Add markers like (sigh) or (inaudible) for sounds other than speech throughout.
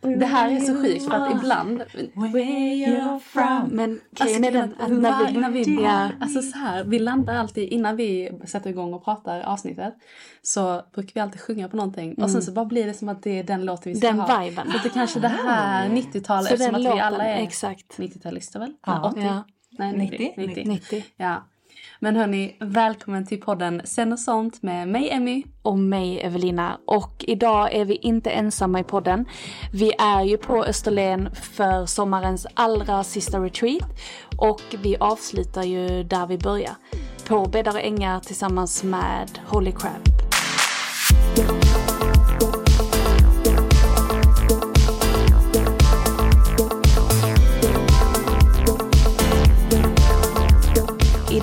Det här är så sjukt för att ibland... Men grejen är den att när vi, när vi, ja, alltså så här, vi landar alltid, innan vi sätter igång och pratar avsnittet så brukar vi alltid sjunga på någonting och sen så bara blir det som att det är den låten vi ska Den ha. viben. Så det kanske det här 90-talet, Så eftersom att vi alla är exakt. 90-talister väl? Ja. 80? Ja. Nej, 90. 90. 90. Ja. Men hörni, välkommen till podden Sen och sånt med mig Emmy. och mig Evelina. Och idag är vi inte ensamma i podden. Vi är ju på Österlen för sommarens allra sista retreat. Och vi avslutar ju där vi börjar. På Bäddar och Ängar tillsammans med Holy Crab.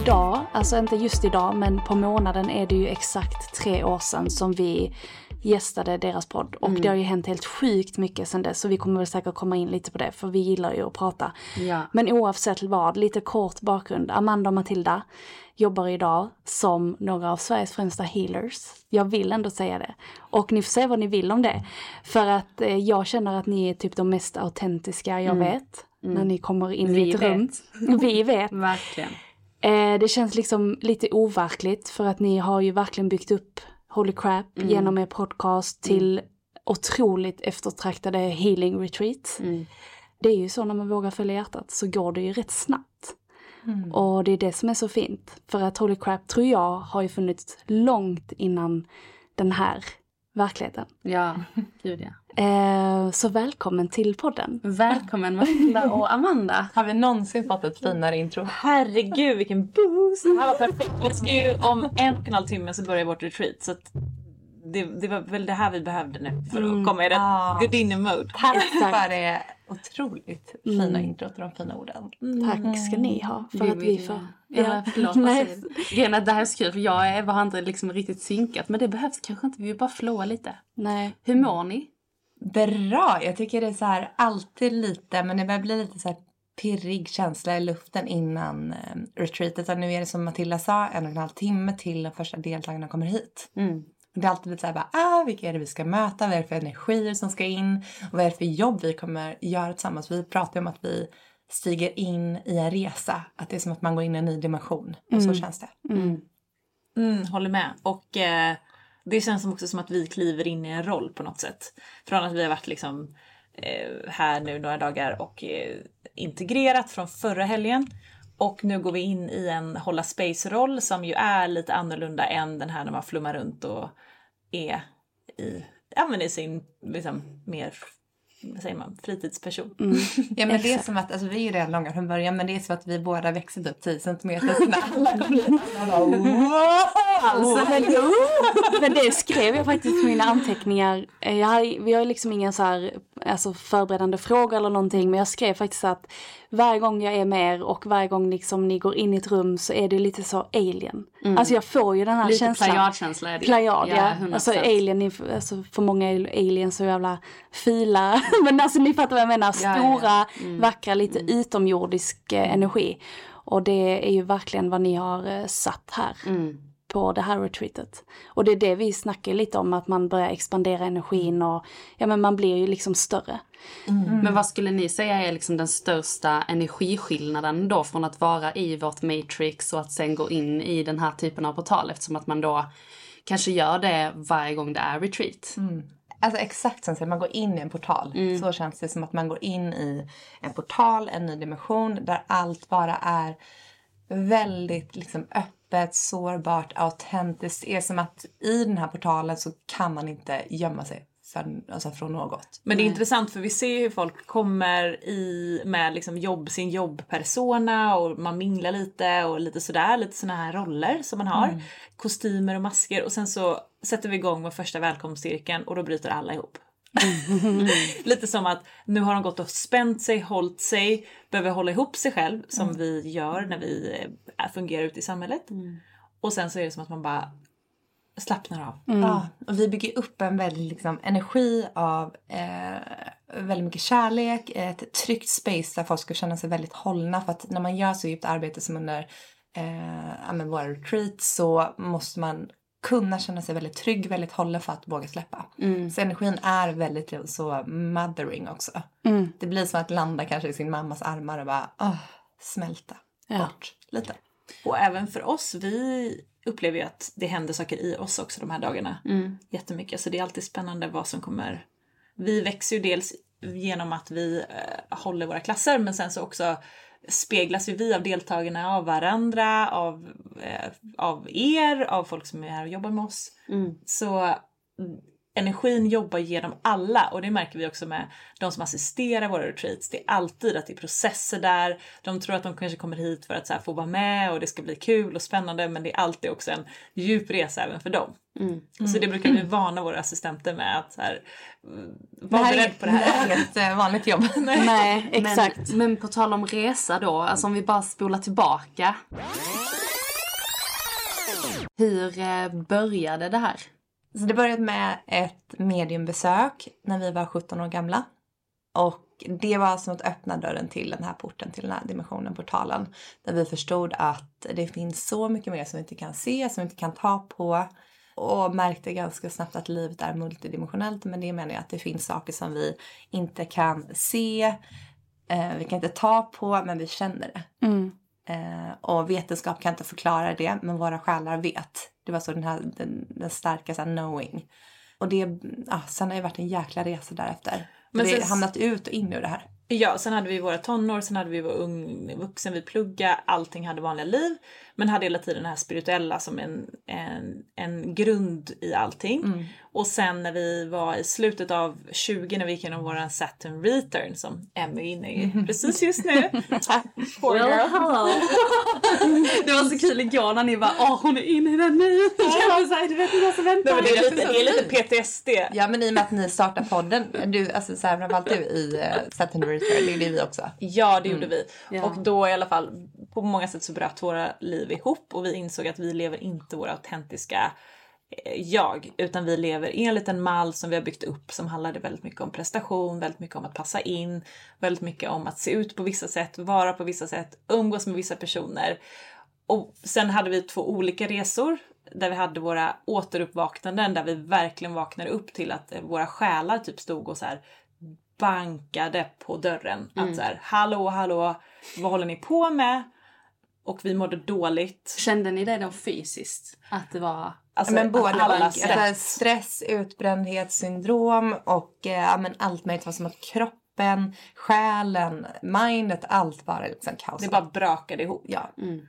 Idag, alltså inte just idag, men på månaden är det ju exakt tre år sedan som vi gästade deras podd. Och det har ju hänt helt sjukt mycket sedan dess, så vi kommer väl säkert komma in lite på det, för vi gillar ju att prata. Ja. Men oavsett vad, lite kort bakgrund. Amanda och Matilda jobbar idag som några av Sveriges främsta healers. Jag vill ändå säga det. Och ni får säga vad ni vill om det. För att eh, jag känner att ni är typ de mest autentiska jag vet. När ni kommer in Vi i ett vet. rum. (laughs) Vi vet. Verkligen. Eh, det känns liksom lite overkligt för att ni har ju verkligen byggt upp Holy Crap genom er podcast till otroligt eftertraktade healing retreats. Det är ju så när man vågar följa hjärtat så går det ju rätt snabbt. Och det är det som är så fint. För att Holy Crap tror jag har ju funnits långt innan den här verkligheten. Ja, gud ja. Eh, så välkommen till podden. Välkommen Matilda och Amanda. Har vi någonsin fått ett finare intro? Herregud vilken boost! Det här var perfekt. Om en och en halv timme så börjar vårt retreat. Så att det, det var väl det här vi behövde nu för att komma i rätt Ah. gudinne-mode. Tack för det otroligt fina introt och de fina orden. Tack ska ni ha för att vi får... Ja, förlåt. vad (laughs) Nej. att det här är så kul för jag och Eva har inte liksom riktigt synkat men det behövs kanske inte, vi vill bara flowar lite. Nej. Hur mår ni? Bra! Jag tycker det är så här alltid lite, men det börjar bli lite så här pirrig känsla i luften innan eh, retreatet. Och nu är det som Matilda sa, en och en halv timme till de första deltagarna kommer hit. Och Det är alltid lite så här bara, ah, vilka är det vi ska möta? Vad är det för energier som ska in? Och vad är det för jobb vi kommer göra tillsammans? Vi pratar ju om att vi stiger in i en resa. Att det är som att man går in i en ny dimension. Och så känns det. Mm, håller med. Och eh, det känns som också som att vi kliver in i en roll på något sätt. Från att vi har varit liksom eh, här nu några dagar och eh, integrerat från förra helgen. Och nu går vi in i en hålla space-roll som ju är lite annorlunda än den här när man flummar runt och är i, ja, men i sin liksom, mer säger man, fritidsperson. Ja men det är som att, alltså vi är ju redan långa från början men det är som att vi båda växte upp 10 centimeter (laughs) alla kom hit wow! Alltså, men, men det skrev jag faktiskt på mina anteckningar. Eh, Jag har, vi har liksom ingen så här alltså förberedande frågor eller någonting men jag skrev faktiskt att varje gång jag är med er och varje gång liksom ni går in i ett rum så är det lite så alien. Mm. Alltså jag får ju den här lite känslan. Lite plejadkänsla är det Plejad ja. ja. Alltså alien, alltså för många är alien så jävla fila. (laughs) men alltså ni fattar vad jag menar. Stora, ja, ja, mm. vackra, lite mm. utomjordisk eh, energi. Och det är ju verkligen vad ni har eh, satt här. Mm på det här retreatet. Och det är det vi snackar lite om, att man börjar expandera energin och ja men man blir ju liksom större. Mm. Men vad skulle ni säga är liksom den största energiskillnaden då från att vara i vårt matrix och att sen gå in i den här typen av portal eftersom att man då kanske gör det varje gång det är retreat? Alltså exakt som man går in i en portal. Mm. Så känns det som att man går in i en portal, en ny dimension där allt bara är väldigt liksom öppet öppet, sårbart, autentiskt. Det är som att i den här portalen så kan man inte gömma sig för, alltså från något. Men det är intressant för vi ser hur folk kommer i med liksom jobb, sin jobbpersona och man minglar lite och lite sådär, lite sådana här roller som man har. Mm. Kostymer och masker och sen så sätter vi igång med första välkomstcirkeln och då bryter alla ihop. (laughs) Lite som att nu har de gått och spänt sig, hållit sig, behöver hålla ihop sig själv som mm. vi gör när vi äh, fungerar ute i samhället. Mm. Och sen så är det som att man bara slappnar av. Mm. Ja, och vi bygger upp en väldigt liksom, energi av eh, väldigt mycket kärlek, ett tryggt space där folk ska känna sig väldigt hållna. För att när man gör så djupt arbete som under eh, våra retreats så måste man kunna känna sig väldigt trygg, väldigt hållen för att våga släppa. Mm. Så energin är väldigt så mothering också. Mm. Det blir som att landa kanske i sin mammas armar och bara oh, smälta ja. bort lite. Och även för oss, vi upplever ju att det händer saker i oss också de här dagarna. Mm. Jättemycket. Så det är alltid spännande vad som kommer. Vi växer ju dels genom att vi eh, håller våra klasser men sen så också speglas ju vi av deltagarna, av varandra, av, eh, av er, av folk som är här och jobbar med oss. Mm. Så energin jobbar genom alla och det märker vi också med de som assisterar våra retreats. Det är alltid att det är processer där. De tror att de kanske kommer hit för att så få vara med och det ska bli kul och spännande men det är alltid också en djup resa även för dem. Mm. Så det brukar vi varna våra assistenter med att här, var beredd på det här. Det (laughs) är inget eh, vanligt jobb. (laughs) Nej, Nej exakt. Men, men på tal om resa då, alltså om vi bara spolar tillbaka. Hur eh, började det här? Så det började med ett mediumbesök när vi var 17 år gamla. Och det var som att öppna dörren till den här porten, till den här dimensionen, portalen. Där vi förstod att det finns så mycket mer som vi inte kan se, som vi inte kan ta på. Och märkte ganska snabbt att livet är multidimensionellt. Men det menar jag att det finns saker som vi inte kan se, eh, vi kan inte ta på, men vi känner det. Mm. Eh, och vetenskap kan inte förklara det, men våra själar vet. Det var så den här den, den starka så knowing. Och det, ah, sen har det varit en jäkla resa därefter. Men vi har hamnat ut och in ur det här. Ja, sen hade vi våra tonår, sen hade vi vår ung vuxen, vi pluggade, allting hade vanliga liv. Men hade hela tiden det här spirituella som en, en, en grund i allting. Mm. Och sen när vi var i slutet av 20 när vi gick igenom våran Saturn return som Emmy är inne i mm. precis just nu. (laughs) Poor well, girl. (laughs) det var så kul igår när ni bara åh hon är inne i den nu. (laughs) Här, du vet inte vad som väntar. Nej, det, är lite, det är lite PTSD. Ja men i och med att ni startar podden, du, alltså så här, framförallt du i uh, Saturn return, det gjorde vi också. Ja det gjorde mm. vi. Ja. Och då i alla fall på många sätt så bröt våra liv ihop och vi insåg att vi lever inte våra autentiska eh, jag, utan vi lever i en mall som vi har byggt upp som handlade väldigt mycket om prestation, väldigt mycket om att passa in, väldigt mycket om att se ut på vissa sätt, vara på vissa sätt, umgås med vissa personer. Och sen hade vi två olika resor där vi hade våra återuppvaknanden där vi verkligen vaknade upp till att våra själar typ stod och så här bankade på dörren. Mm. Att så här, hallå, hallå, vad håller ni på med? Och vi mådde dåligt. Kände ni det då fysiskt? Att det var... Alltså, men både alla alltså, stress, utbrändhetssyndrom och eh, men allt möjligt. Det var som att kroppen, själen, mindet, allt bara liksom kaos. Det bara brakade ihop. Ja. Mm.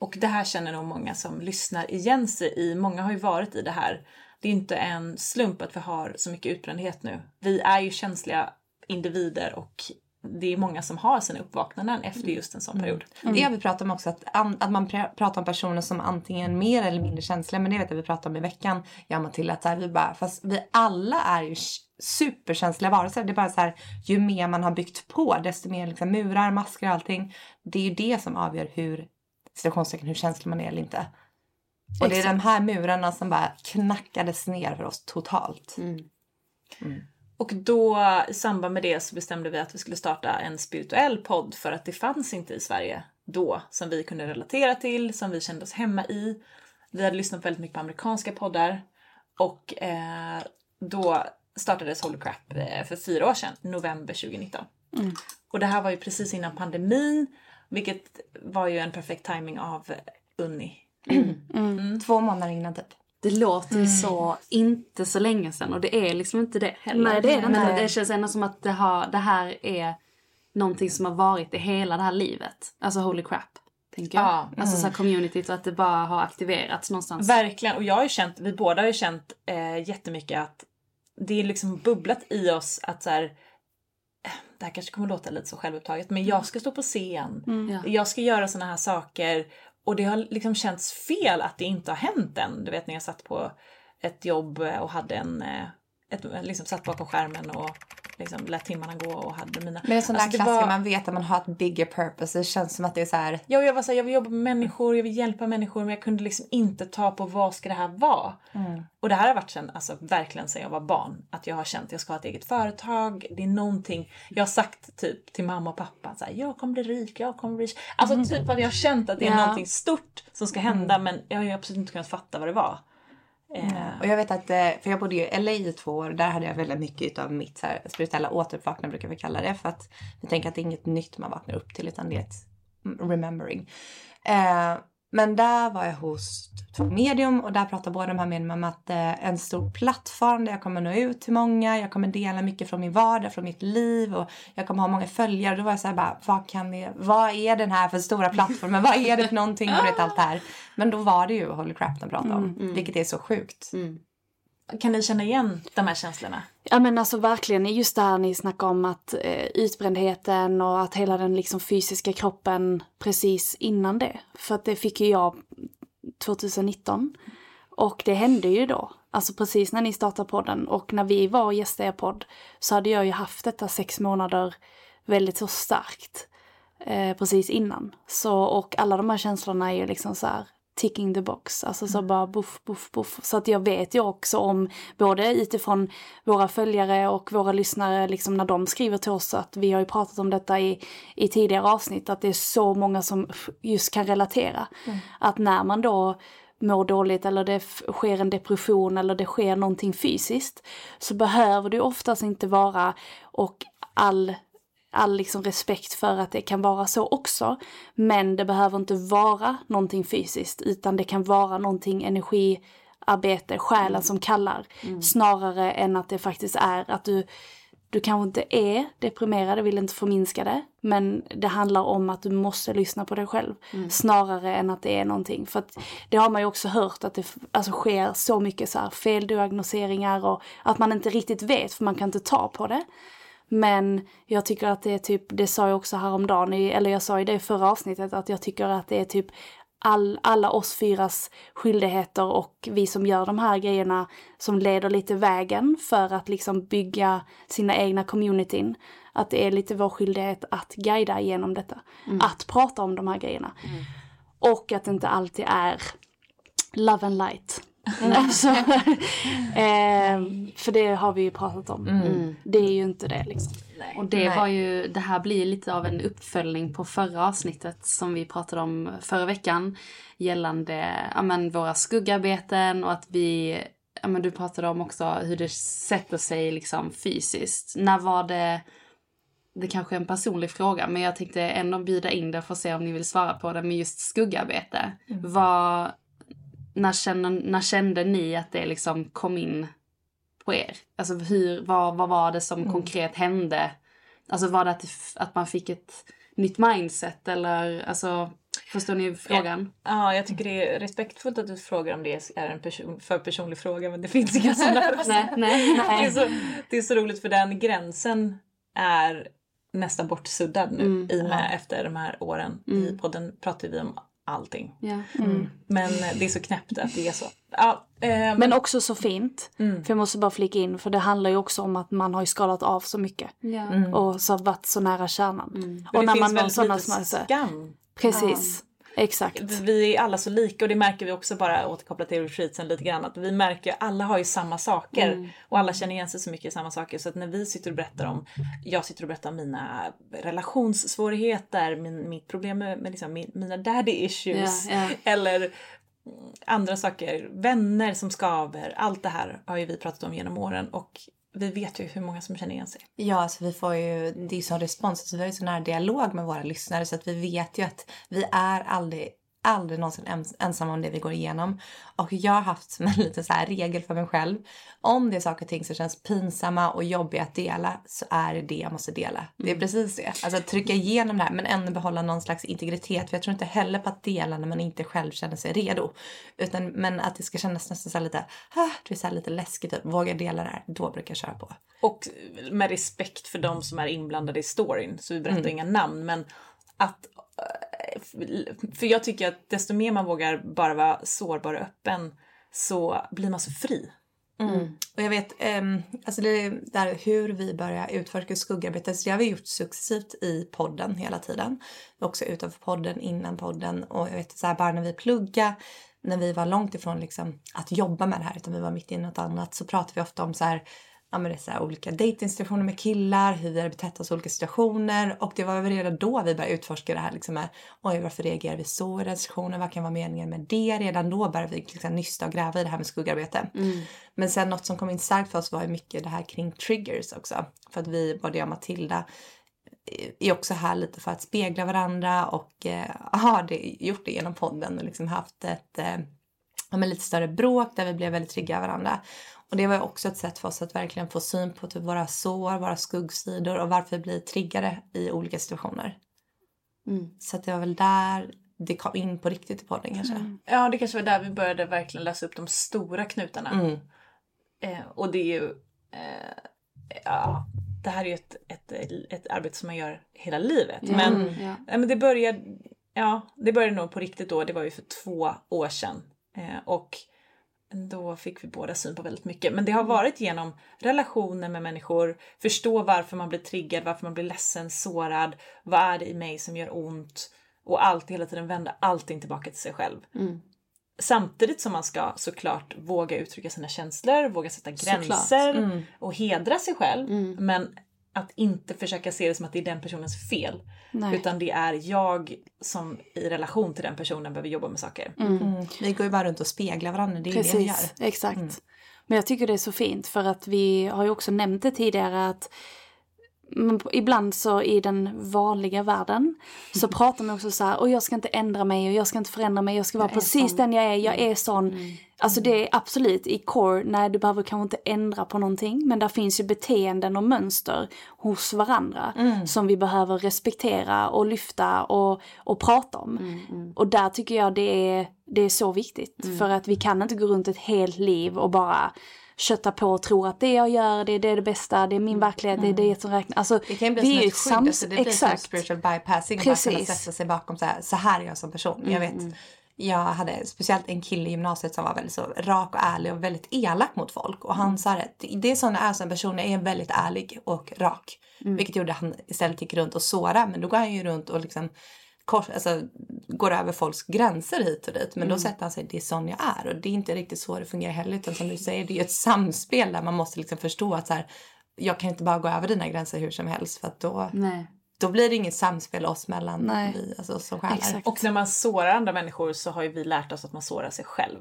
Och det här känner nog många som lyssnar igen sig i. Många har ju varit i det här. Det är inte en slump att vi har så mycket utbrändhet nu. Vi är ju känsliga individer och det är många som har sina uppvaknanden efter mm. just en sån period. Mm. Det har vi pratat om också, att, att man pr pratar om personer som antingen mer eller mindre känsliga. Men det vet jag vi pratade om i veckan, jag och Matilda, att vi bara, fast vi alla är ju superkänsliga varelser. Det är bara så här, ju mer man har byggt på, desto mer liksom murar, masker och allting. Det är ju det som avgör hur, situationstecken, hur känslig man är eller inte. Och det är de här murarna som bara knackades ner för oss totalt. Och då i samband med det så bestämde vi att vi skulle starta en spirituell podd för att det fanns inte i Sverige då som vi kunde relatera till, som vi kände oss hemma i. Vi hade lyssnat väldigt mycket på amerikanska poddar och eh, då startades Holy Crap eh, för fyra år sedan, november 2019. Och det här var ju precis innan pandemin, vilket var ju en perfekt timing av Unni. Två månader innan typ. Det låter ju så inte så länge sedan och det är liksom inte det heller. Nej, det är det Men det känns ändå som att det, har, det här är någonting som har varit i hela det här livet. Alltså holy crap, tänker jag. Ja. Alltså så här communityt och att det bara har aktiverats någonstans. Verkligen, och jag har ju känt, vi båda har ju känt eh, jättemycket att det är liksom bubblat i oss att så här, eh, det här kanske kommer låta lite så självupptaget men jag ska stå på scen, Ja. jag ska göra såna här saker och det har liksom känts fel att det inte har hänt än. Du vet när jag satt på ett jobb och hade en, eh, ett, liksom satt bakom skärmen och liksom lät timmarna gå och hade mina... Men det är sån där Alltså, det klassiker, var- man vet att man har ett bigger purpose. Det känns som att det är så här, Ja, jag var såhär, jag vill jobba med människor, jag vill hjälpa människor men jag kunde liksom inte ta på vad ska det här vara? Och det här har varit sen, alltså verkligen sen jag var barn. Att jag har känt att jag ska ha ett eget företag. Det är någonting, jag har sagt typ till mamma och pappa så här, jag kommer bli rik, jag kommer bli. Alltså typ att jag har känt att det är Ja. någonting stort som ska hända men jag har ju absolut inte kunnat fatta vad det var. Eh, Och jag vet att, eh, för jag bodde ju i LA i två år, där hade jag väldigt mycket av mitt så här, spirituella återuppvaknande brukar vi kalla det. För att vi tänker att det är inget nytt man vaknar upp till utan det är ett mm, remembering. Eh, men där var jag hos två medium och där pratade båda de här mediumen om att eh, en stor plattform där jag kommer nå ut till många, jag kommer dela mycket från min vardag, från mitt liv och jag kommer ha många följare. Då var jag så här bara, vad kan det, vad är den här för stora plattformen? vad är det för någonting? Och vet allt det här. Men då var det ju Holy Crap de pratade om, vilket är så sjukt. kan ni känna igen de här känslorna? Ja men alltså verkligen just det här ni snackar om att eh, utbrändheten och att hela den liksom fysiska kroppen precis innan det. För att det fick ju jag 2019. Och det hände ju då. Alltså precis när ni startade podden och när vi var och gästade er podd så hade jag ju haft detta sex månader väldigt så starkt. Eh, precis innan. Så och alla de här känslorna är ju liksom så här ticking the box. Alltså så bara buff, buff, buff. Så att jag vet ju också om både utifrån våra följare och våra lyssnare liksom när de skriver till oss att vi har ju pratat om detta i, i tidigare avsnitt att det är så många som just kan relatera. Att när man då mår dåligt eller det sker en depression eller det sker någonting fysiskt så behöver det oftast inte vara och all all liksom respekt för att det kan vara så också. Men det behöver inte vara någonting fysiskt utan det kan vara någonting energiarbete, själen som kallar. Snarare än att det faktiskt är att du, du kanske inte är deprimerad, jag vill inte förminska det. Men det handlar om att du måste lyssna på dig själv. Snarare än att det är någonting. För att det har man ju också hört att det alltså, sker så mycket så här feldiagnoseringar och att man inte riktigt vet för man kan inte ta på det. Men jag tycker att det är typ, det sa jag också häromdagen, eller jag sa i det förra avsnittet, att jag tycker att det är typ all, alla oss fyras skyldigheter och vi som gör de här grejerna som leder lite vägen för att liksom bygga sina egna communityn. Att det är lite vår skyldighet att guida igenom detta. Att prata om de här grejerna. Och att det inte alltid är love and light. Alltså, (laughs) eh, för det har vi ju pratat om. Det är ju inte det liksom. Och det var ju, det här blir lite av en uppföljning på förra avsnittet som vi pratade om förra veckan. Gällande ja, men, våra skuggarbeten och att vi, ja, men, du pratade om också hur det sätter sig liksom fysiskt. När var det, det kanske är en personlig fråga men jag tänkte ändå bjuda in det för att se om ni vill svara på det med just skuggarbete. Vad, när, känner, när kände ni att det liksom kom in på er? Alltså hur, vad, vad var det som konkret hände? Alltså var det att, att man fick ett nytt mindset eller alltså förstår ni frågan? Ja, jag tycker det är respektfullt att du frågar om det är en person, för personlig fråga men det finns inga sådana (laughs) nej, nej, det, är så, det är så roligt för den gränsen är nästan bortsuddad nu Mm, i och med efter de här åren. I podden pratar vi om allting. Ja. Men eh, det är så knäppt att det är så. Ja, eh, men, Men också så fint. Mm. För jag måste bara flika in, för det handlar ju också om att man har ju skalat av så mycket. Ja. Och så varit så nära kärnan. men Och när man når sådana som skam. Precis. Exakt. Vi är alla så lika och det märker vi också bara återkopplat till retreatsen lite grann att vi märker alla har ju samma saker och alla känner igen sig så mycket i samma saker så att när vi sitter och berättar om, jag sitter och berättar om mina relationssvårigheter, min, mitt problem med, med liksom, min, mina daddy issues Ja, ja. eller mm, andra saker, vänner som skaver, allt det här har ju vi pratat om genom åren och vi vet ju hur många som känner igen sig. Ja, alltså vi får ju, det är ju sån respons, alltså vi har ju sån här dialog med våra lyssnare så att vi vet ju att vi är aldrig, aldrig någonsin ens, ensamma om det vi går igenom. Och jag har haft som en (laughs) liten så här regel för mig själv. Om det är saker och ting som känns pinsamma och jobbiga att dela så är det det jag måste dela. Det är precis det. Alltså trycka igenom det här men ändå behålla någon slags integritet. För jag tror inte heller på att dela när man inte själv känner sig redo. Utan, men att det ska kännas nästan så här lite, ah, det är så här lite läskigt typ. Våga dela det här, då brukar jag köra på. Och med respekt för de som är inblandade i storyn, så vi berättar inga namn, men att... För jag tycker att desto mer man vågar bara vara sårbar och öppen så blir man så fri. Och jag vet, ehm, alltså det där hur vi börjar utforska skuggarbete, så det har vi gjort successivt i podden hela tiden. Också utanför podden, innan podden och jag vet så här, bara när vi plugga när vi var långt ifrån liksom att jobba med det här utan vi var mitt i något annat så pratade vi ofta om så här, ja men det är så här olika dejtingsituationer med killar, hur vi hade betett oss i olika situationer och det var väl redan då vi började utforska det här liksom med, oj varför reagerar vi så i den situationen, vad kan vara meningen med det? Redan då började vi liksom nysta och gräva i det här med skuggarbete. Men sen något som kom in starkt för oss var ju mycket det här kring triggers också. För att vi, både jag och Matilda, är också här lite för att spegla varandra och eh, har det, gjort det genom podden och liksom haft ett eh, ja, lite större bråk där vi blev väldigt trygga av varandra. Och det var ju också ett sätt för oss att verkligen få syn på typ våra sår, våra skuggsidor och varför vi blir triggade i olika situationer. Så att det var väl där det kom in på riktigt i podden kanske. Ja, det kanske var där vi började verkligen lösa upp de stora knutarna. Mm. Eh, och det är ju... Eh, ja, det här är ju ett, ett, ett arbete som man gör hela livet. Men, Ja. ja, men det började... Ja, det började nog på riktigt då. Det var ju för två år sedan. Eh, och då fick vi båda syn på väldigt mycket. Men det har varit genom relationer med människor, förstå varför man blir triggad, varför man blir ledsen, sårad, vad är det i mig som gör ont? Och alltid hela tiden vända allting tillbaka till sig själv. Samtidigt som man ska såklart våga uttrycka sina känslor, våga sätta gränser och hedra sig själv. Men att inte försöka se det som att det är den personens fel. Nej. Utan det är jag som i relation till den personen behöver jobba med saker. Mm. Vi går ju bara runt och speglar varandra, det är ju det vi gör. Precis, exakt. Men jag tycker det är så fint för att vi har ju också nämnt det tidigare att men ibland så i den vanliga världen så (laughs) pratar man också så här, och jag ska inte ändra mig och jag ska inte förändra mig, jag ska vara är precis sån." den jag är, jag är sån. Alltså det är absolut i core, nej du behöver kanske inte ändra på någonting, men där finns ju beteenden och mönster hos varandra som vi behöver respektera och lyfta och, och prata om. Och där tycker jag det är, det är så viktigt, för att vi kan inte gå runt ett helt liv och bara kötta på och tro att det jag gör, det, det är det bästa, det är min verklighet, det är det som räknas. Alltså, Det kan ju bli som ett skydd, alltså det blir som exakt. spiritual bypassing. Att bara kunna Precis. sätta sig bakom så här, så här är jag som person. Jag vet, jag hade speciellt en kille i gymnasiet som var väldigt så rak och ärlig och väldigt elak mot folk. Och han sa det, det är sån jag är som person, jag är väldigt ärlig och rak. Vilket gjorde att han istället gick runt och såra, men då går han ju runt och liksom kors, alltså, går över folks gränser hit och dit. Men då sätter han sig, det är sån jag är. Och det är inte riktigt så det fungerar heller. Utan som du säger, det är ju ett samspel där man måste liksom förstå att så här, jag kan inte bara gå över dina gränser hur som helst. För att då, Nej. då blir det inget samspel oss mellan Nej. vi, alltså som själar. Exakt. Och när man sårar andra människor så har ju vi lärt oss att man sårar sig själv.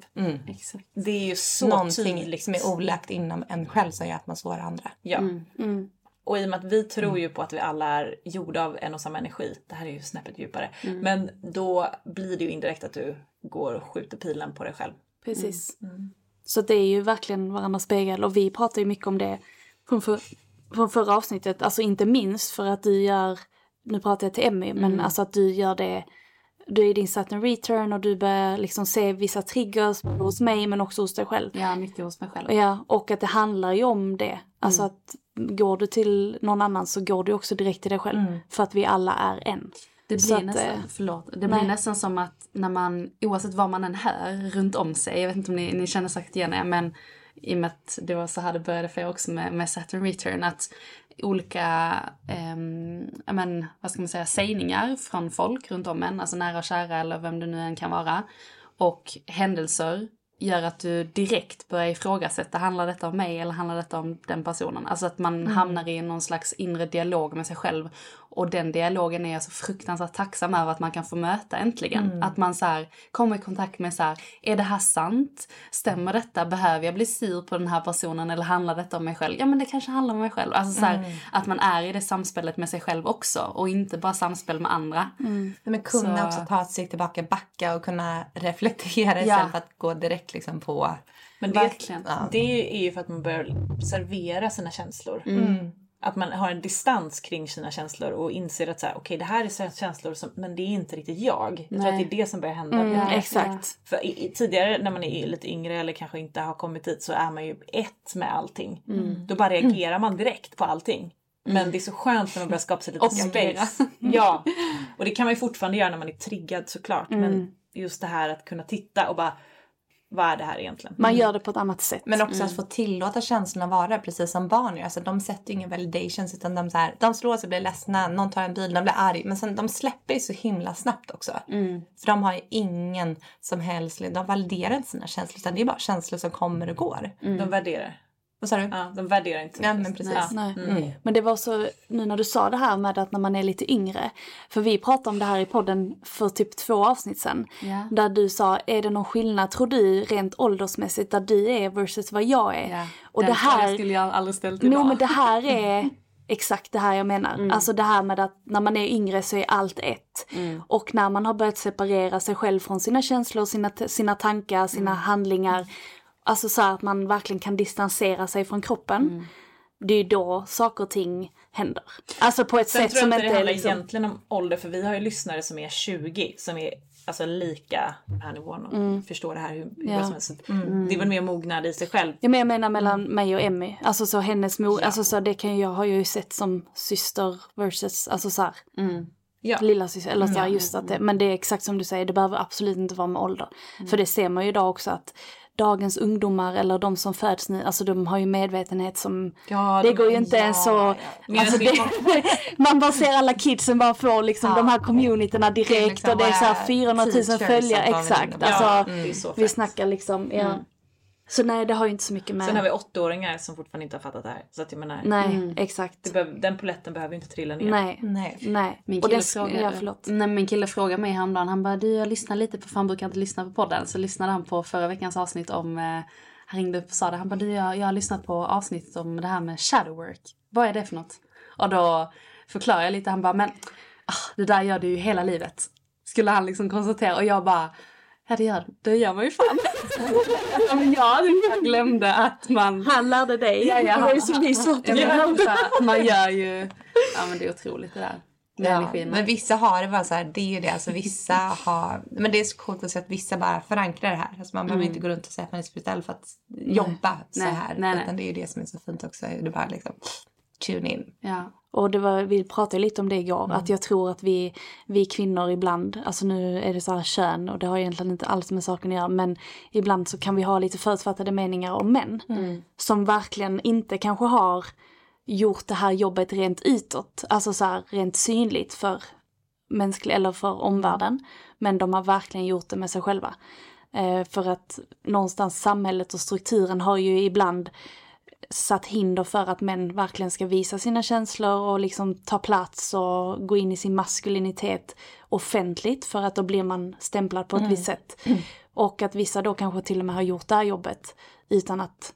Exakt. Det är ju så Någonting tydligt. som är olagt inom en själv som gör att man sårar andra. Ja. Mm. Och i och med att vi tror ju på att vi alla är gjorda av en och samma energi, det här är ju snäppet djupare, men då blir det ju indirekt att du går och skjuter pilen på dig själv. Precis. Så det är ju verkligen varandras spegel och vi pratar ju mycket om det från, för, från förra avsnittet. Alltså inte minst för att du gör, nu pratar jag till Emmy, men alltså att du gör det, du är i din Saturn return och du börjar liksom se vissa triggers hos mig men också hos dig själv. Ja, mycket hos mig själv. Ja, och att det handlar ju om det. Alltså att går du till någon annan så går du också direkt till dig själv. För att vi alla är en. Det blir, att, nästan, eh, förlåt, det blir nästan som att när man, oavsett vad man än hör runt om sig, jag vet inte om ni, ni känner sagt igen er, men i och med att det var så här det började för er också med, med Saturn Return, att olika, ja men, vad ska man säga, sägningar från folk runt om en, alltså nära och kära eller vem det nu än kan vara, och händelser gör att du direkt börjar ifrågasätta, handlar detta om mig eller handlar detta om den personen? Alltså att man hamnar i någon slags inre dialog med sig själv. Och den dialogen är jag så fruktansvärt tacksam över att man kan få möta äntligen. Att man så här, kommer i kontakt med så här, är det här sant? Stämmer detta? Behöver jag bli sur på den här personen eller handlar detta om mig själv? Ja men det kanske handlar om mig själv. Alltså så här, att man är i det samspelet med sig själv också och inte bara samspel med andra. Men kunna Så- också ta ett steg tillbaka, backa och kunna reflektera Ja. istället för att gå direkt liksom på... Men det, Verkligen. det är ju för att man börjar observera sina känslor. Mm. Att man har en distans kring sina känslor och inser att så här, okej det här är känslor som, men det är inte riktigt jag. Jag tror att det är det som börjar hända. Mm, Ja, exakt. För i, i, tidigare när man är lite yngre eller kanske inte har kommit dit så är man ju ett med allting. Mm. Då bara reagerar man direkt på allting. Men det är så skönt när man börjar skapa sig lite Observera. space. Ja, och det kan man ju fortfarande göra när man är triggad såklart. Mm. Men just det här att kunna titta och bara, vad är det här egentligen? Man gör det på ett annat sätt. Men också att få tillåta känslorna vara precis som barn gör. Alltså, de sätter ju ingen validations utan de, så här, de slår sig, blir ledsna, någon tar en bil, de blir arg. Men sen, de släpper ju så himla snabbt också. För de har ju ingen som helst, de validerar inte sina känslor utan det är bara känslor som kommer och går. De värderar. Vad sa du? Ja, de värderar inte. Ja, men precis. Ja. Nej. Mm. Men det var så, nu när du sa det här med att när man är lite yngre, för vi pratade om det här i podden för typ två avsnitt sedan, Ja. där du sa, är det någon skillnad tror du rent åldersmässigt där du är versus vad jag är? Ja. Och Den det här, skulle jag aldrig ställt no, idag. men det här är (laughs) exakt det här jag menar. Alltså det här med att när man är yngre så är allt ett. Och när man har börjat separera sig själv från sina känslor, sina, sina tankar, sina handlingar. Alltså så att man verkligen kan distansera sig från kroppen. Det är ju då saker och ting händer. Alltså på ett Sen sätt tror jag som inte det handlar liksom... egentligen om ålder för vi har ju lyssnare som är 20 som är alltså lika på här nivån och förstår det här hur, hur Ja. som helst. Att Det är väl mer mognad i sig själv. Ja, men jag menar mellan mig och Emmy. Alltså så hennes mor, alltså så det kan jag, har jag ju sett som syster versus, alltså så här, Ja. lilla syster, eller så här, just att det, men det är exakt som du säger, det behöver absolut inte vara med ålder. För det ser man ju idag också att dagens ungdomar eller de som föds nu, alltså de har ju medvetenhet som, Ja, det de- går ju inte ja, ens så, ja. Alltså det, (laughs) man bara ser alla kidsen bara få liksom de här communityna direkt liksom och det är så här våra 400 000 teachers följare, exakt. Alltså, Ja, så vi snackar liksom, ja. Så nej, det har ju inte så mycket med... Sen har vi åttaåringar som fortfarande inte har fattat det här. Så att jag menar, Nej, exakt. det behöver, den poletten behöver ju inte trilla ner. Nej, Nej. nej. Min kille, frågade, ja, förlåt. nej, min kille frågade mig häromdagen, han bara du jag lyssnar lite på, för han brukar inte lyssna på podden, så lyssnade han på förra veckans avsnitt om, eh, han ringde upp och sa det, han bara du jag, jag har lyssnat på avsnittet om det här med shadow work, vad är det för något? Och då förklarade jag lite, han bara men ah, det där gör du ju hela livet. Skulle han liksom konstatera och jag bara Ja det gör, man ju fan. Ja, men jag, jag glömde att man... Han lärde dig. Ja, ja. Det var ju så vi så här, man gör ju... Ja men det är otroligt det där. Ja, men vissa har det bara så här, det är ju det, alltså vissa har, men det är så coolt att se att vissa bara förankrar det här. Alltså man behöver inte gå runt och säga att man är spirituell för att jobba så Nej, här. nej, nej. Utan det är ju det som är så fint också, är bara liksom tune in. Ja. Och det var, vi pratade lite om det igår, att jag tror att vi, vi kvinnor ibland, alltså nu är det så här kön och det har egentligen inte alls med saken att göra, men ibland så kan vi ha lite förutfattade meningar om män. Som verkligen inte kanske har gjort det här jobbet rent utåt, alltså så här rent synligt för mänsklig eller för omvärlden. Men de har verkligen gjort det med sig själva. Eh, för att någonstans samhället och strukturen har ju ibland satt hinder för att män verkligen ska visa sina känslor och liksom ta plats och gå in i sin maskulinitet offentligt för att då blir man stämplad på ett visst sätt. Och att vissa då kanske till och med har gjort det här jobbet utan att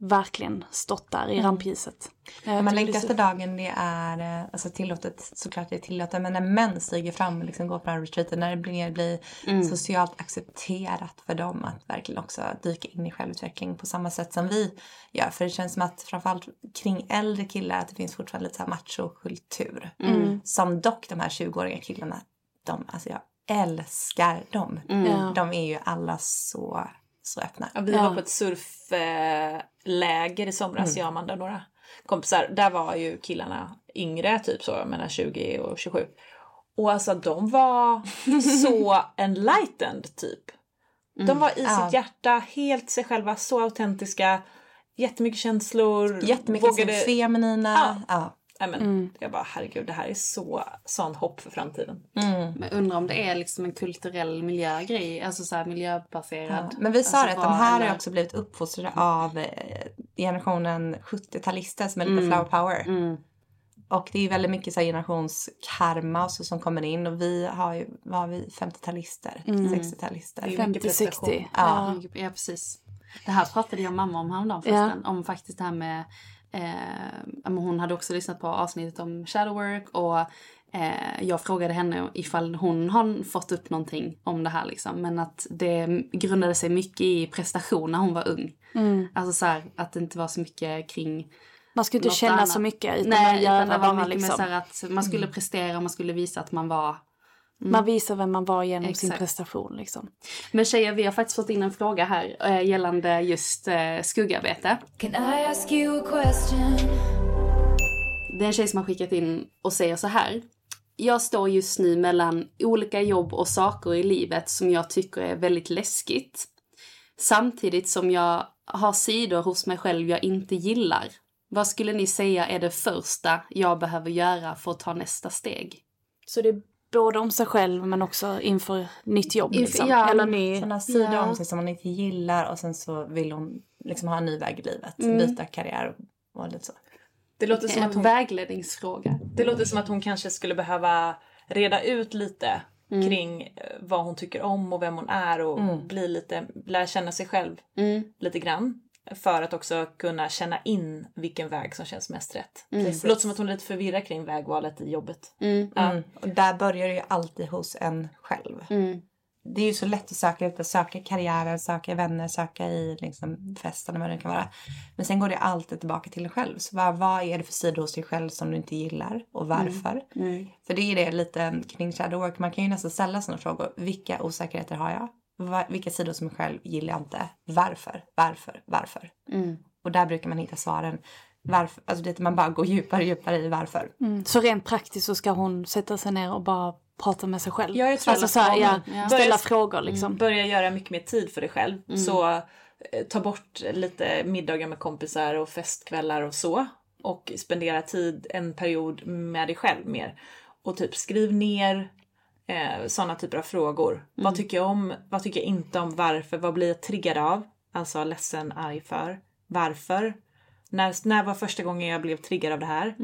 verkligen stått där i rampljuset. Det är längtar så- efter dagen det är eh, alltså tillåtet, såklart det är tillåtet, men när män stiger fram och liksom går på den här retreaten, när det blir, blir socialt accepterat för dem att verkligen också dyka in i självutveckling på samma sätt som vi gör. För det känns som att framförallt kring äldre killar att det finns fortfarande lite så här machokultur. Som dock de här 20-åriga killarna, de, alltså jag älskar dem. Ja. De är ju alla så, så öppna. Ja, vi Ja. var på ett surfläger i somras, jag, Amanda och några kompisar. Där var ju killarna yngre, typ så, mellan 20 och 27. Och alltså de var (laughs) så enlightened typ. De var i Ja. sitt hjärta, helt sig själva, så autentiska. Jättemycket känslor. Jättemycket vågade... vågade... feminina. Ja. Men, Jag bara herregud det här är så sån hopp för framtiden. Men undrar om det är liksom en kulturell miljögrej, alltså så här miljöbaserad. Ja, Men vi sa alltså det att de här har eller- ju också blivit uppfostrade av eh, generationen 70-talister som är lite flower power. Mm. Och det är väldigt mycket så här generationskarma och så som kommer in och vi har ju, vad har vi, 50-talister, 60-talister. Det är mycket prestation. 50-60. Ja. Ja. ja, precis. Det här pratade jag och mamma om häromdagen förresten. Om faktiskt det här med... Eh, hon hade också lyssnat på avsnittet om shadowwork och eh, jag frågade henne ifall hon har fått upp någonting om det här liksom. Men att det grundade sig mycket i prestation när hon var ung. Alltså så här, att det inte var så mycket kring Man ska inte känna annat. så mycket utan Nej, man utan gör det det var bara mycket liksom. mer så att man skulle prestera, man skulle visa att man var Man visar vem man var genom sin Exakt. prestation liksom. Men tjejer, vi har faktiskt fått in en fråga här eh, gällande just eh, skuggarbete. Can I ask you a question? Det är en tjej som har skickat in och säger så här. Jag står just nu mellan olika jobb och saker i livet som jag tycker är väldigt läskigt. Samtidigt som jag har sidor hos mig själv jag inte gillar. Vad skulle ni säga är det första jag behöver göra för att ta nästa steg? Så det är både om sig själv men också inför nytt jobb Inför- liksom. ja, Eller ny... Sådana sidor Ja. om sig som man inte gillar och sen så vill hon liksom ha en ny väg i livet. Mm. Byta karriär och, och lite så. Det låter, som att En hon, vägledningsfråga. det låter som att hon kanske skulle behöva reda ut lite Mm. kring eh, vad hon tycker om och vem hon är och bli lite, lära känna sig själv Mm. lite grann. För att också kunna känna in vilken väg som känns mest rätt. Mm. Det låter som att hon är lite förvirrad kring vägvalet i jobbet. Mm. Och där börjar det ju alltid hos en själv. Mm. Det är ju så lätt att söka ut, söka karriären, söka vänner, söka i liksom festen och vad det kan vara. Men sen går det alltid tillbaka till dig själv. Så vad, vad är det för sidor hos dig själv som du inte gillar och varför? För det är det lite kring shadow work. Man kan ju nästan ställa sådana frågor. Vilka osäkerheter har jag? Vilka sidor hos mig själv gillar jag inte? Varför? Varför? Varför? Och där brukar man hitta svaren. Varför? Alltså det är att man bara går djupare och djupare i varför. Mm. Så rent praktiskt så ska hon sätta sig ner och bara prata med sig själv. Ja, jag tror alltså så här, ja, ja. ställa Börja- frågor liksom. Börja göra mycket mer tid för dig själv. Så eh, ta bort lite middagar med kompisar och festkvällar och så. Och spendera tid en period med dig själv mer. Och typ skriv ner eh, sådana typer av frågor. Vad tycker jag om? Vad tycker jag inte om? Varför? Vad blir jag triggad av? Alltså ledsen, arg för. Varför? När, när var första gången jag blev triggad av det här?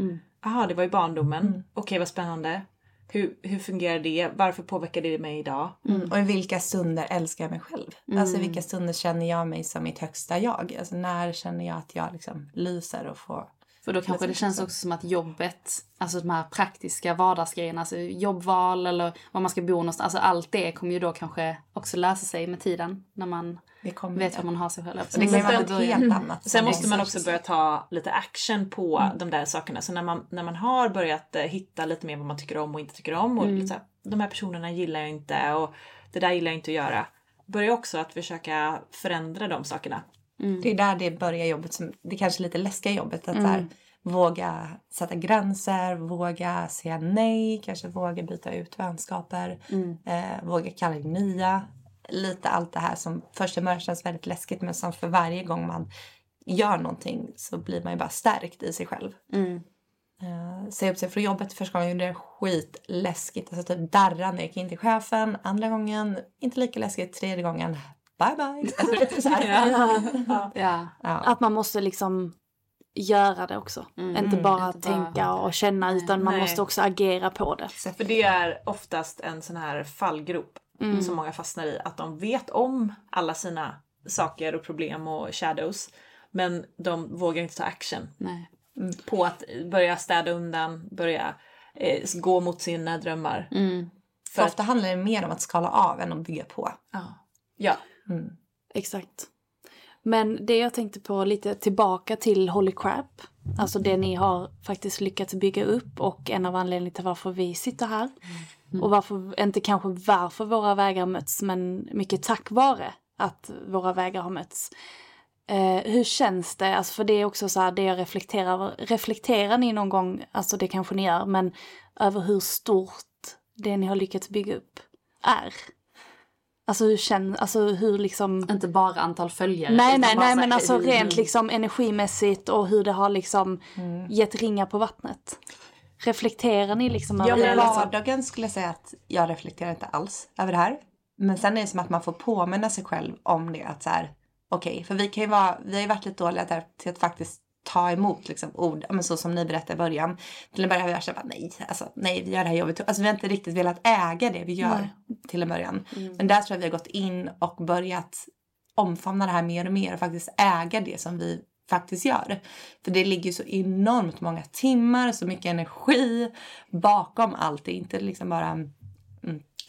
Jaha, det var i barndomen. Okej, vad spännande. Hur, hur fungerar det? Varför påverkar det mig idag? Och i vilka stunder älskar jag mig själv? Alltså i vilka stunder känner jag mig som mitt högsta jag? Alltså när känner jag att jag liksom lyser och får... För då kanske det känns också som att jobbet, alltså de här praktiska vardagsgrejerna, alltså jobbval eller var man ska bo någonstans, alltså allt det kommer ju då kanske också lösa sig med tiden när man Det vet vad man har sig själv. Så det kan något helt annat. Sen måste man också börja ta lite action på de där sakerna. Så när man, när man har börjat eh, hitta lite mer vad man tycker om och inte tycker om och lite så här, de här personerna gillar jag inte och det där gillar jag inte att göra. Börja också att försöka förändra de sakerna. Det är där det börjar jobbet, som, det kanske lite läskiga jobbet. Att så här, våga sätta gränser, våga säga nej, kanske våga byta ut vänskaper, eh, våga kalla in nya. Lite allt det här som först i början känns väldigt läskigt men som för varje gång man gör någonting så blir man ju bara stärkt i sig själv. Uh, säga upp sig från jobbet första gången gjorde det skitläskigt. Alltså typ darra när jag gick in till chefen. Andra gången inte lika läskigt. Tredje gången bye bye. Alltså, är så här. (laughs) Ja. Att man måste liksom göra det också. Inte bara Inte bara- tänka och känna utan man Nej. måste också agera på det. För det är oftast en sån här fallgrop som många fastnar i. Att de vet om alla sina saker och problem och shadows. Men de vågar inte ta action Nej. på att börja städa undan, börja eh, gå mot sina drömmar. För ofta handlar det mer om att skala av än att bygga på. Ja. ja. Exakt. Men det jag tänkte på lite tillbaka till Holy Crap. Alltså det ni har faktiskt lyckats bygga upp och en av anledningarna till varför vi sitter här. Och varför, inte kanske varför våra vägar möts men mycket tack vare att våra vägar har mötts. Eh, hur känns det? Alltså för det är också så här det jag reflekterar över. Reflekterar ni någon gång, alltså det kanske ni gör, men över hur stort det ni har lyckats bygga upp är? Alltså hur känns, alltså hur liksom... Inte bara antal följare. Nej, nej, nej, men alltså hur- rent liksom energimässigt och hur det har liksom gett ringar på vattnet. Reflekterar ni liksom Ja, över men det? I liksom- vardagen skulle jag säga att jag reflekterar inte alls över det här. Men sen är det som att man får påminna sig själv om det. Att så här, okej, för vi kan ju vara, vi har ju varit lite dåliga där till att faktiskt ta emot liksom, ord, men så som ni berättade i början. Till en början har här, bara, nej, alltså, nej, vi gör det här jobbet. Alltså vi har inte riktigt velat äga det vi gör till en början. Men där tror jag vi har gått in och börjat omfamna det här mer och mer och faktiskt äga det som vi faktiskt gör. För det ligger så enormt många timmar, så mycket energi bakom allt. Det är inte liksom bara...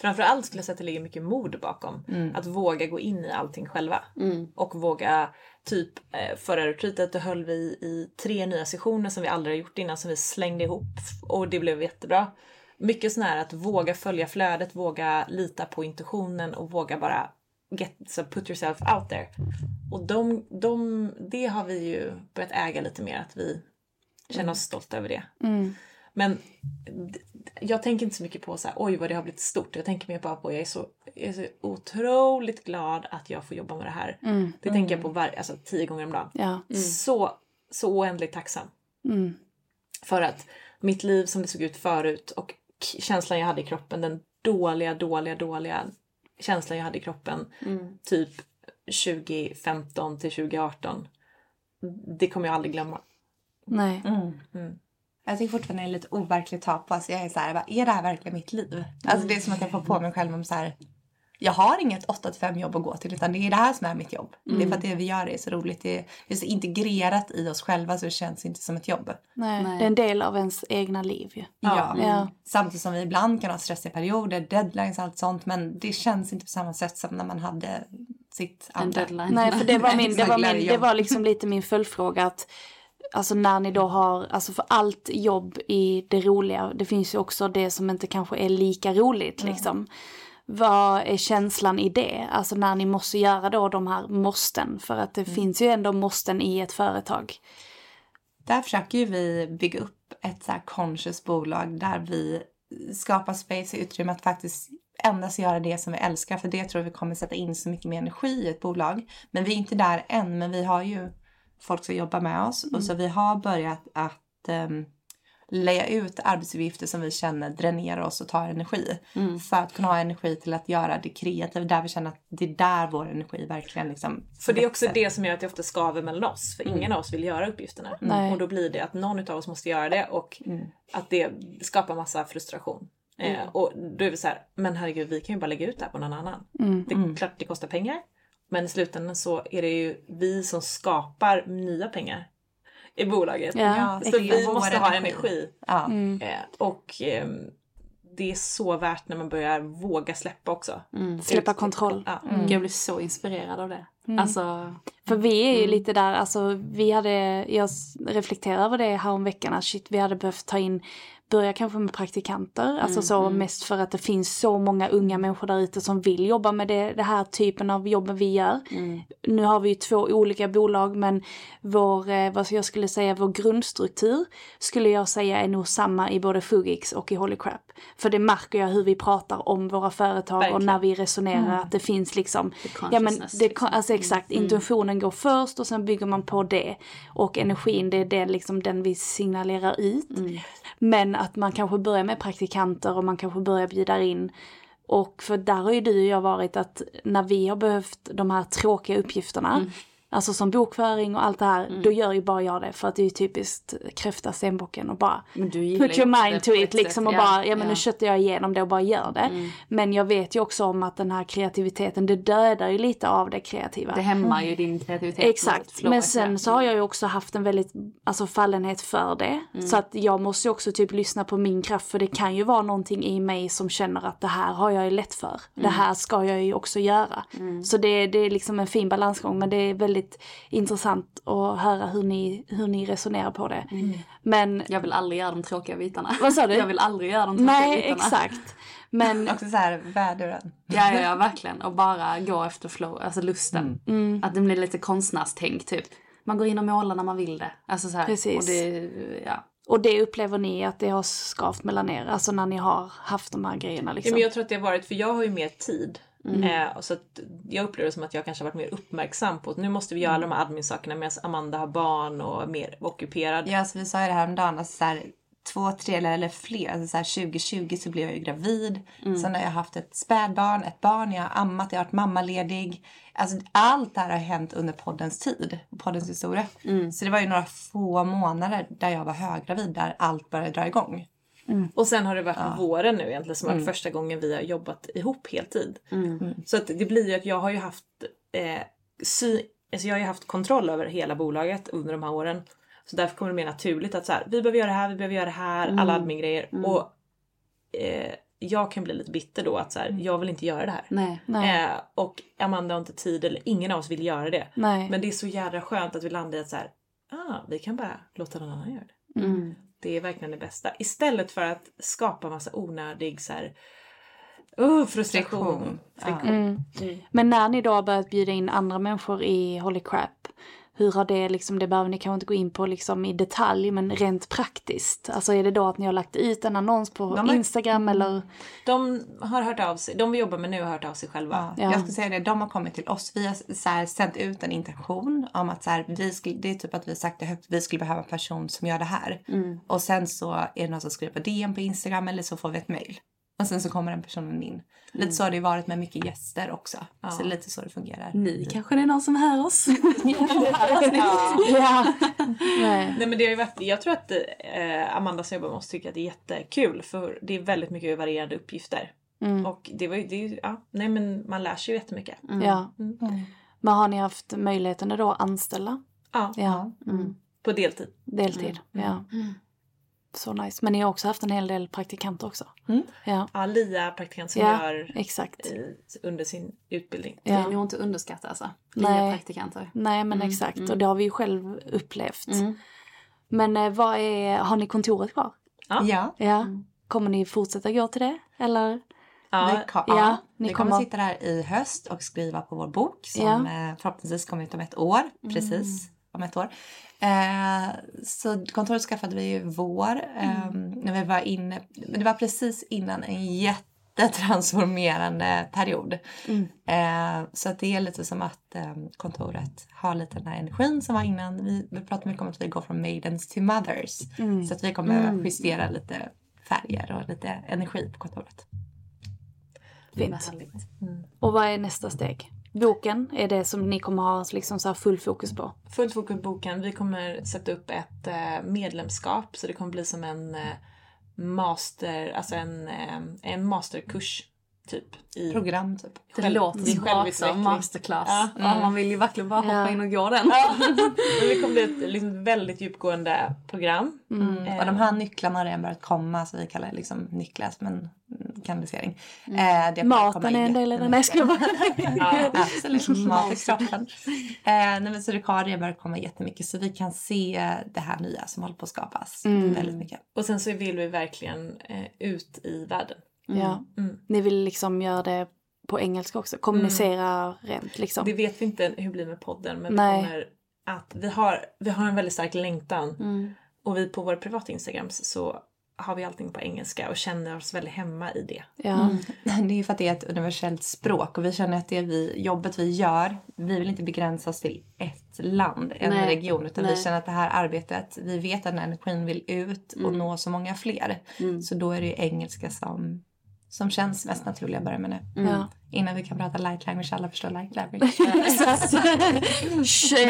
Framförallt skulle jag säga att det ligger mycket mod bakom. Att våga gå in i allting själva. Och våga, typ eh, förra retreatet då höll vi i tre nya sessioner som vi aldrig har gjort innan som vi slängde ihop och det blev jättebra. Mycket sån här att våga följa flödet, våga lita på intuitionen och våga bara get, so put yourself out there. Och de, de, det har vi ju börjat äga lite mer, att vi känner oss stolta över det. Men jag tänker inte så mycket på så här, oj vad det har blivit stort. Jag tänker mer bara på jag är så, jag är så otroligt glad att jag får jobba med det här. Det tänker jag på var, alltså, tio gånger om dagen. Ja. Så, så oändligt tacksam. För att mitt liv som det såg ut förut och känslan jag hade i kroppen, den dåliga, dåliga, dåliga känslan jag hade i kroppen typ 2015 till 2018. Det kommer jag aldrig glömma. Nej. Jag tycker fortfarande det är lite overkligt att ta på. Alltså jag är så här, är det här verkligen mitt liv? Alltså det är som att jag får på mig själv om så här. Jag har inget 8-5 jobb att gå till utan det är det här som är mitt jobb. Det är för att det vi gör är så roligt. Det är, så integrerat i oss själva så det känns inte som ett jobb. Nej. Nej. Det är en del av ens egna liv ju. Ja. Ja. Samtidigt som vi ibland kan ha stressiga perioder, deadlines och allt sånt. Men det känns inte på samma sätt som när man hade sitt En andra. deadline. Nej, för det var, (laughs) min, det, var min, det var liksom lite min följdfråga att Alltså när ni då har, alltså för allt jobb i det roliga, det finns ju också det som inte kanske är lika roligt liksom. Vad är känslan i det? Alltså när ni måste göra då de här måsten, för att det finns ju ändå måsten i ett företag. Där försöker ju vi bygga upp ett så här conscious bolag där vi skapar space och utrymme att faktiskt endast göra det som vi älskar. För det tror vi kommer sätta in så mycket mer energi i ett bolag. Men vi är inte där än, men vi har ju folk som jobbar med oss. Och så vi har börjat att um, lägga ut arbetsuppgifter som vi känner dränerar oss och tar energi. För att kunna ha energi till att göra det kreativa, där vi känner att det är där vår energi verkligen liksom För det är också det som gör att det ofta skaver mellan oss. För ingen av oss vill göra uppgifterna. Nej. Och då blir det att någon av oss måste göra det och att det skapar massa frustration. Eh, och då är vi så här, men herregud vi kan ju bara lägga ut det här på någon annan. Det är klart det kostar pengar. Men i slutändan så är det ju vi som skapar nya pengar i bolaget. Ja, så vi måste ha energi. Ja. Eh, och ehm, det är så värt när man börjar våga släppa också. Släppa Ut- kontroll. Ja. Jag blir så inspirerad av det. Alltså, För vi är ju lite där, alltså vi hade, jag reflekterade över det här om veckan, att shit vi hade behövt ta in, börja kanske med praktikanter, alltså så mest för att det finns så många unga människor där ute som vill jobba med det, det här typen av jobben vi gör. Nu har vi ju två olika bolag men vår, eh, vad jag skulle säga, vår grundstruktur skulle jag säga är nog samma i både Fugix och i Holy Crap. För det märker jag hur vi pratar om våra företag och Verkligen. när vi resonerar att det finns liksom, ja men det, liksom. alltså exakt, intentionen går först och sen bygger man på det. Och energin det är det, liksom den vi signalerar ut. Men att man kanske börjar med praktikanter och man kanske börjar bjuda in. Och för där har ju du och jag varit att när vi har behövt de här tråkiga uppgifterna. Mm. Alltså som bokföring och allt det här, då gör ju bara jag det för att det är ju typiskt kräfta stenbocken och bara put your mind to it liksom och ja, bara, ja men ja. Mm. nu köttar jag igenom det och bara gör det. Men jag vet ju också om att den här kreativiteten, det dödar ju lite av det kreativa. det hämmar ju din kreativitet. Exakt, men sen så har jag ju också haft en väldigt alltså, fallenhet för det. Så att jag måste ju också typ lyssna på min kraft för det kan ju vara någonting i mig som känner att det här har jag ju lätt för. Det här ska jag ju också göra. Så det, det är liksom en fin balansgång men det är väldigt intressant att höra hur ni, hur ni resonerar på det. Men Jag vill aldrig göra de tråkiga bitarna. Vad sa du? (laughs) Jag vill aldrig göra de tråkiga nej bitarna. exakt. Men (laughs) Också så här väduren. Ja, ja, ja, verkligen. Och bara gå efter flow, alltså lusten. Mm. Att det blir lite konstnärstänk typ. Man går in och målar när man vill det. Alltså så här. Precis. Och det, ja. Och det upplever ni att det har skavt mellan er, alltså när ni har haft de här grejerna Ja, liksom? men jag tror att det har varit, för jag har ju mer tid. Mm. Eh, så jag upplever det som att jag kanske har varit mer uppmärksam på att nu måste vi göra Mm. de här admin-sakerna medan Amanda har barn och är mer ockuperad. Ja, så vi sa ju det här om dagen, alltså så här, två tredjedelar eller fler. Alltså så här, 2020 så blev jag ju gravid. Sen har jag haft ett spädbarn, ett barn, jag har ammat, jag har varit mammaledig. Alltså allt det här har hänt under poddens tid, poddens historia. Så det var ju några få månader där jag var höggravid, där allt började dra igång. Och sen har det varit våren nu egentligen som varit första gången vi har jobbat ihop heltid. Så att det blir ju att jag har ju haft eh, sy, alltså jag har ju haft kontroll över hela bolaget under de här åren. Så därför kommer det mer naturligt att så här, vi behöver göra det här, vi behöver göra det här, alla admin-grejer. Och eh, jag kan bli lite bitter då att så här, jag vill inte göra det här. Nej. Nej. Eh, och Amanda har inte tid eller ingen av oss vill göra det. Nej. Men det är så jädra skönt att vi landar i att så här, ah, vi kan bara låta någon annan göra det. Mm. Det är verkligen det bästa. Istället för att skapa massa onödig så här, oh, frustration. Friktion. Friktion. Mm. Men när ni då har börjat bjuda in andra människor i Holy Crap, hur har det liksom, det behöver ni kanske inte gå in på liksom i detalj, men rent praktiskt. Alltså är det då att ni har lagt ut en annons på har- Instagram eller? De har hört av sig, de vi jobbar med nu har hört av sig själva. Ja. Jag skulle säga det, de har kommit till oss. Vi har så här, sänt ut en intention om att så här, vi skulle, det är typ att vi har sagt det högt, vi skulle behöva en person som gör det här. Och sen så är det någon som skriver på DM på Instagram eller så får vi ett mail. Och sen så kommer den personen in. Lite så har det varit med mycket gäster också. Så det är lite så det fungerar. Ni kanske det är någon som hör oss. (laughs) Ja. Nej. Nej men det har ju varit, jag tror att eh, Amanda som jobbar med oss tycker att det är jättekul för det är väldigt mycket varierade uppgifter. Mm. Och det var ju, det ju, ja, nej men man lär sig ju jättemycket. Ja. Mm. Men har ni haft möjligheten då att anställa? Ja, Ja. Mm. på deltid. Deltid. Ja. Så nice. Men ni har också haft en hel del praktikanter också? Mm. Ja. Ja, Lia praktikant som Ja, gör exakt. eh, under sin utbildning. Det är Ja. nog inte underskattat alltså. Nej. Nya praktikanter. Nej men Mm, exakt mm. och det har vi ju själv upplevt. Mm. Men eh, vad är, har ni kontoret kvar? Ja. Ja. Ja. Kommer ni fortsätta gå till det? Eller? Ja, vi, ja, ja, ni vi kommer kommer- sitta där i höst och skriva på vår bok som Ja. eh, förhoppningsvis kommer ut om ett år. Precis om ett år. Eh, så kontoret skaffade vi ju vår. Eh, när vi var inne, men det var precis innan en jättetransformerande period. Eh, så att det är lite som att eh, kontoret har lite den här energin som var innan. Vi, vi pratar mycket om att vi går från maidens till mothers. Så att vi kommer behöva justera lite färger och lite energi på kontoret. Fint. Härligt. Och vad är nästa steg? Boken är det som ni kommer ha liksom så här full fokus på? Fullt fokus på boken. Vi kommer sätta upp ett eh, medlemskap så det kommer bli som en eh, master, alltså en, eh, en masterkurs typ. I Program typ. Det Själv- låter som rakt som masterclass. Ja. Ja, man vill ju verkligen bara hoppa Ja. in och gå den. (laughs) Men det kommer bli ett liksom, väldigt djupgående program. Mm. Och de här nycklarna har redan börjat komma så vi kallar det liksom nycklas men mm, kanalisering. Eh, det kommer Maten är en del det. jättemycket. Nej, jag bara. (laughs) Ja, (laughs) absolut. Mat i kroppen. Eh, nej, men så det har redan börjat komma jättemycket så vi kan se det här nya som håller på att skapas. Väldigt mycket. Och sen så vill vi verkligen eh, ut i världen. Ja. Mm. Ni vill liksom göra det på engelska också? Kommunicera rent liksom? Det vet vi inte hur det blir med podden men Nej. vi kommer att vi har, vi har en väldigt stark längtan. Mm. Och vi på våra privata instagrams så har vi allting på engelska och känner oss väldigt hemma i det. Ja. (laughs) Det är ju för att det är ett universellt språk och vi känner att det vi, jobbet vi gör, vi vill inte begränsa oss till ett land, en Nej. region. Utan Nej. vi känner att det här arbetet, vi vet att den energin vill ut och Mm. nå så många fler. Så då är det ju engelska som, som känns mest naturliga att börja med nu. Ja. Innan vi kan prata light language, alla förstår light language. (laughs)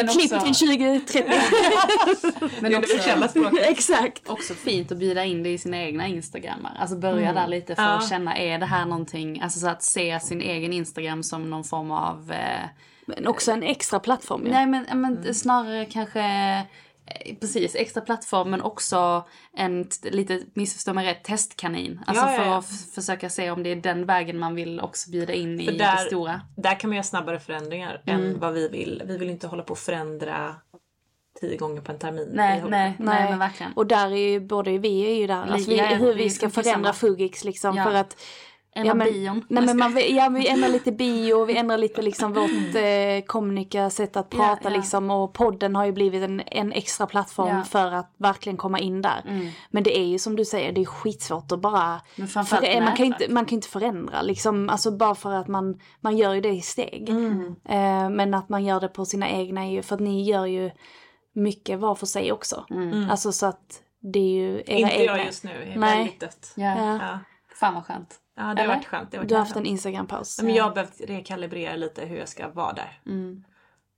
(laughs) Klipp till 2030. (laughs) Men också, Exakt. också fint att bjuda in det i sina egna instagrammar. Alltså börja där lite för Ja. att känna, är det här någonting, alltså så att se sin egen instagram som någon form av eh, Men också en extra plattform ju. Nej men, men snarare kanske Precis, extra plattform men också en, lite, missförstå mig rätt, testkanin. Alltså Ja, ja, för ja. att f- försöka se om det är den vägen man vill också bjuda in För i där- det stora. Där kan man göra snabbare förändringar Mm. än vad vi vill. Vi vill inte hålla på och förändra tio gånger på en termin. Nej, nej, nej, men verkligen. Och där är ju, både vi är ju där, alltså vi, Ja, ja, hur vi vi ska förändra. Fugix liksom Ja. för att Ändra Ja men, bion. nej, men man, ja, vi ändrar lite bio, vi ändrar lite liksom vårt eh, kommunika sätt att Ja, prata ja. liksom och podden har ju blivit en, en extra plattform Ja. för att verkligen komma in där. Men det är ju som du säger, det är skitsvårt att bara... För, man, kan ju inte, man kan ju inte förändra liksom, alltså bara för att man, man gör ju det i steg. Eh, men att man gör det på sina egna är ju, för att ni gör ju mycket var för sig också. Alltså så att det är ju era Inte egna. jag just nu, är Nej. väldigt dött. Ja. Ja. Ja. Fan vad skönt. Ja, det har Eller? varit skönt. Det har varit Du har haft en. Instagram-paus. Men jag har behövt rekalibrera lite hur jag ska vara där. Mm.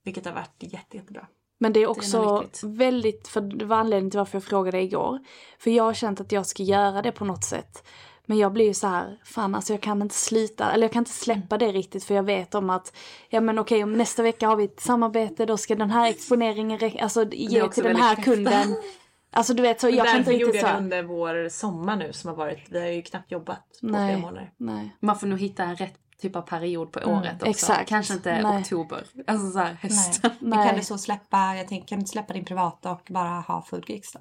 Vilket har varit jätte, jättebra. Men det är också viktigt. väldigt, för det var anledningen till varför jag frågade igår. För jag har känt att jag ska göra det på något sätt. Men jag blir ju så här, fan alltså jag kan inte slita, eller jag kan inte släppa det riktigt för jag vet om att, ja men okej om nästa vecka har vi ett samarbete då ska den här exponeringen räcka, alltså ge till den här kunden. (laughs) Alltså du vet så, jag kan inte Därför gjorde riktigt jag det så. under vår sommar nu som har varit. Vi har ju knappt jobbat på flera Nej, månader. nej. Man får nog hitta en rätt typ av period på året också. exakt. Kanske inte Nej. oktober. Alltså såhär Nej. hösten. Men Nej. kan du så släppa, jag tänker, kan du släppa din privata och bara ha full gigs då?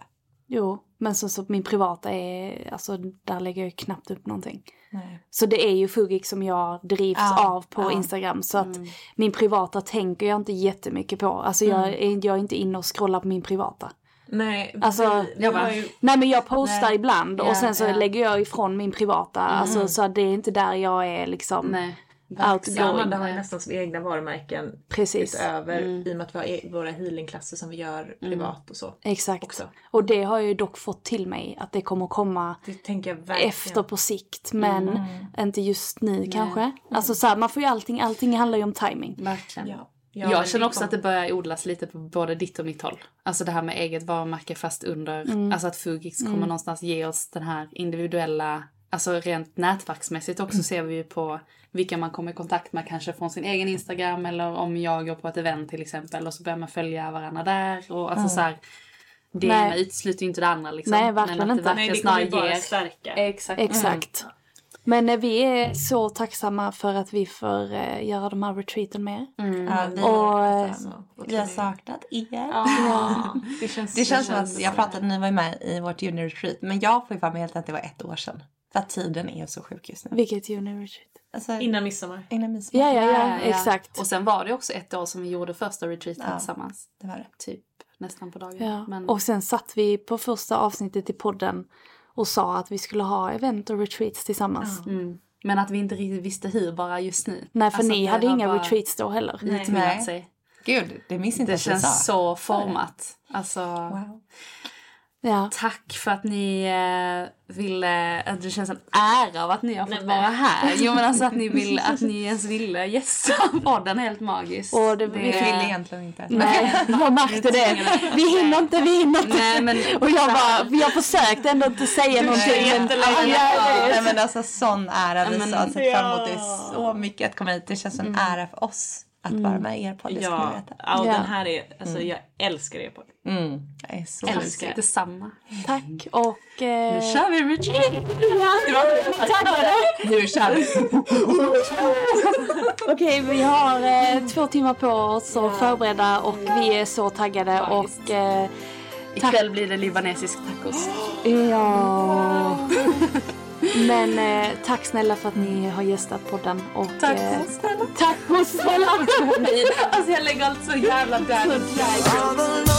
Jo, men så, så min privata är, alltså där lägger jag ju knappt upp någonting. Nej. Så det är ju Fugik som jag drivs Ja, av på ja. Instagram. Så att min privata tänker jag inte jättemycket på. Alltså jag, är, jag är inte inne och scrollar på min privata. Nej, Alltså, jag bara- ju, Nej men jag postar Nej. ibland Ja, och sen så ja. lägger jag ifrån min privata. Alltså så att det är inte där jag är liksom Nej. ja, outgoing. Amanda har ju nästan som egna varumärken Precis. utöver i och med att vi har e- våra healingklasser som vi gör privat och så. Exakt. Också. Och det har jag ju dock fått till mig att det kommer komma Det tänker jag verkligen. efter på sikt. Men inte just nu kanske. Alltså så här, man får ju allting, allting handlar ju om timing. Verkligen. Ja. Ja, jag känner också kom- att det börjar odlas lite på både ditt och mitt håll. Alltså det här med eget varumärke fast under, Mm. alltså att Fugix kommer någonstans ge oss den här individuella, alltså rent nätverksmässigt också ser vi ju på vilka man kommer i kontakt med kanske från sin egen Instagram eller om jag går på ett event till exempel och så börjar man följa varandra där och alltså så här, det ena utesluter ju inte det andra liksom. Nej, verkligen Men att det inte. Nej, verkligen det kommer ju snarare bara ger... stärka. Exakt. Exakt. Men eh, vi är så tacksamma för att vi får eh, göra de här retreaten med er. Ja, vi, Och, eh, vi har saknat er. Ja, det känns, Det känns som att jag pratade, ni var ju med i vårt junior retreat, men jag får ju för mig helt att det var ett år sedan. För att tiden är så sjuk just nu. Vilket juni retreat? Alltså, Innan midsommar. innan midsommar. Ja, ja, ja, Ja, ja. exakt. Och sen var det också ett år som vi gjorde första retreaten Ja. tillsammans. Det var det. Typ nästan på dagen. Ja. Men, Och sen satt vi på första avsnittet i podden och sa att vi skulle ha event och retreats tillsammans. mm. men att vi inte riktigt visste hur bara just nu. Nej, för Alltså, ni hade inga bara retreats då heller. Utmynnat Nej. sig. Gud, det minns inte Det känns så format. Alltså, Wow. Ja. tack för att ni eh, ville... Att det känns en ära av att ni har fått vara här. Jo men alltså att ni, vill, att ni ens ville gästa podden är helt magiskt. Och det- Vi vill egentligen inte. Nej, jag märkte det. Vi hinner inte, vi hinner inte. Nej, men- Och jag bara, vi har försökt ändå inte säga någonting. Men, jag. Nej men alltså sån ära. Vi men- har sett fram emot det så mycket att komma hit. Det känns som en ära för oss att vara med i er podd. Ja, ja, och Ja. den här är, alltså jag älskar er podd. Mm. Jag är så Älskar lycklig. detsamma. Tack och... Eh, Nu kör vi retreat! (laughs) Nu kör vi. (laughs) Okej, vi har eh, två timmar på oss att förbereda och vi är så taggade och... Eh, Ikväll blir det libanesisk tacos. ja... Men eh, tack snälla för att ni har gästat podden. Och, Tack eh, snälla. Tack snälla. Alltså jag lägger allt så jävla där.